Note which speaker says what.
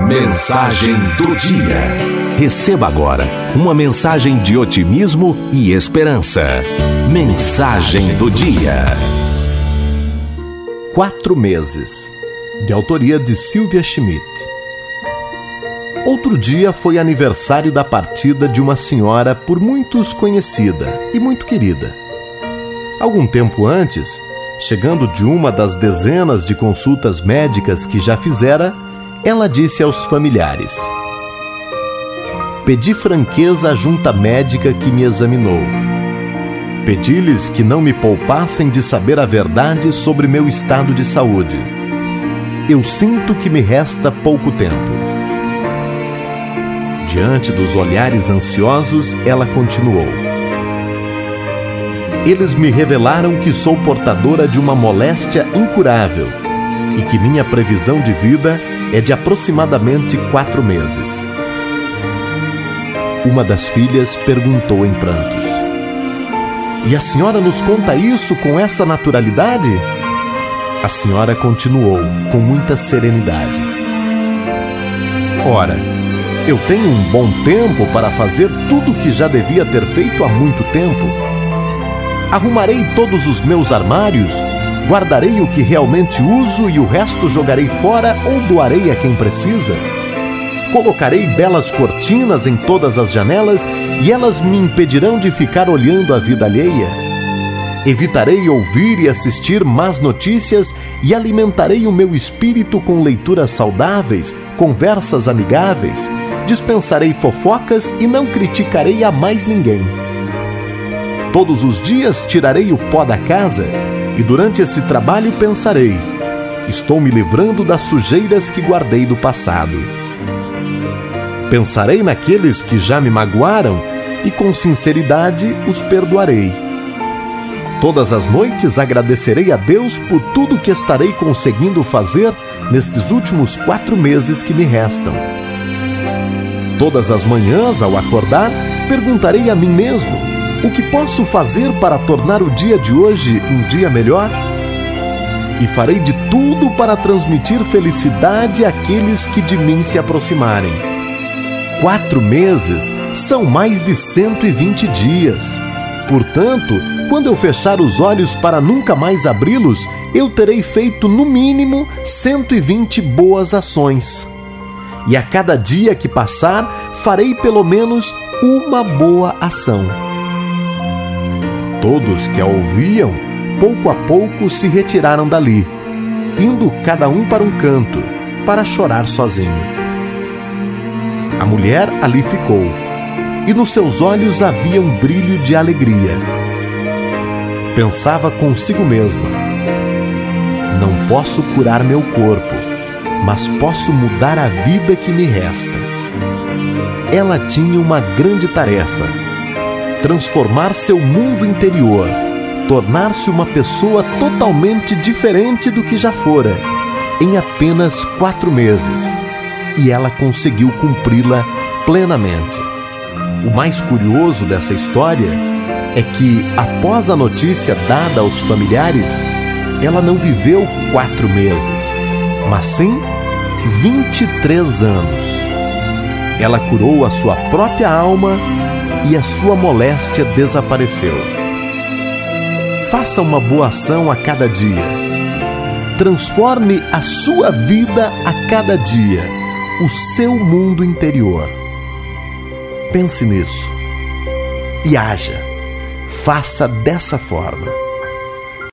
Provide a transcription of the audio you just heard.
Speaker 1: Mensagem do dia. Receba agora uma mensagem de otimismo e esperança. Mensagem do dia.
Speaker 2: Quatro meses. De autoria de Silvia Schmidt. Outro dia foi aniversário da partida de uma senhora por muitos conhecida e muito querida. Algum tempo antes, chegando de uma das dezenas de consultas médicas que já fizera, ela disse aos familiares: Pedi franqueza à junta médica que me examinou. Pedi-lhes que não me poupassem de saber a verdade sobre meu estado de saúde. Eu sinto que me resta pouco tempo. Diante dos olhares ansiosos, ela continuou. Eles me revelaram que sou portadora de uma moléstia incurável e que minha previsão de vida é de aproximadamente quatro meses. Uma das filhas perguntou em prantos: E a senhora nos conta isso com essa naturalidade? A senhora continuou com muita serenidade: Ora, eu tenho um bom tempo para fazer tudo o que já devia ter feito há muito tempo. Arrumarei todos os meus armários Guardarei o que realmente uso e o resto jogarei fora ou doarei a quem precisa? Colocarei belas cortinas em todas as janelas e elas me impedirão de ficar olhando a vida alheia? Evitarei ouvir e assistir más notícias e alimentarei o meu espírito com leituras saudáveis, conversas amigáveis. Dispensarei fofocas e não criticarei a mais ninguém. Todos os dias tirarei o pó da casa e durante esse trabalho pensarei: estou me livrando das sujeiras que guardei do passado. Pensarei naqueles que já me magoaram e com sinceridade os perdoarei. Todas as noites agradecerei a Deus por tudo que estarei conseguindo fazer nestes últimos quatro meses que me restam. Todas as manhãs, ao acordar, perguntarei a mim mesmo: o que posso fazer para tornar o dia de hoje um dia melhor? E farei de tudo para transmitir felicidade àqueles que de mim se aproximarem. Quatro meses são mais de 120 dias. Portanto, quando eu fechar os olhos para nunca mais abri-los, eu terei feito no mínimo 120 boas ações. E a cada dia que passar, farei pelo menos uma boa ação. Todos que a ouviam, pouco a pouco se retiraram dali, indo cada um para um canto, para chorar sozinho. A mulher ali ficou, e nos seus olhos havia um brilho de alegria. Pensava consigo mesma: Não posso curar meu corpo, mas posso mudar a vida que me resta. Ela tinha uma grande tarefa transformar seu mundo interior, tornar-se uma pessoa totalmente diferente do que já fora, em apenas quatro meses. E ela conseguiu cumpri-la plenamente. O mais curioso dessa história é que, após a notícia dada aos familiares, ela não viveu quatro meses, mas sim 23 anos. Ela curou a sua própria alma e a sua moléstia desapareceu. Faça uma boa ação a cada dia. Transforme a sua vida a cada dia, o seu mundo interior. Pense nisso e haja. Faça dessa forma.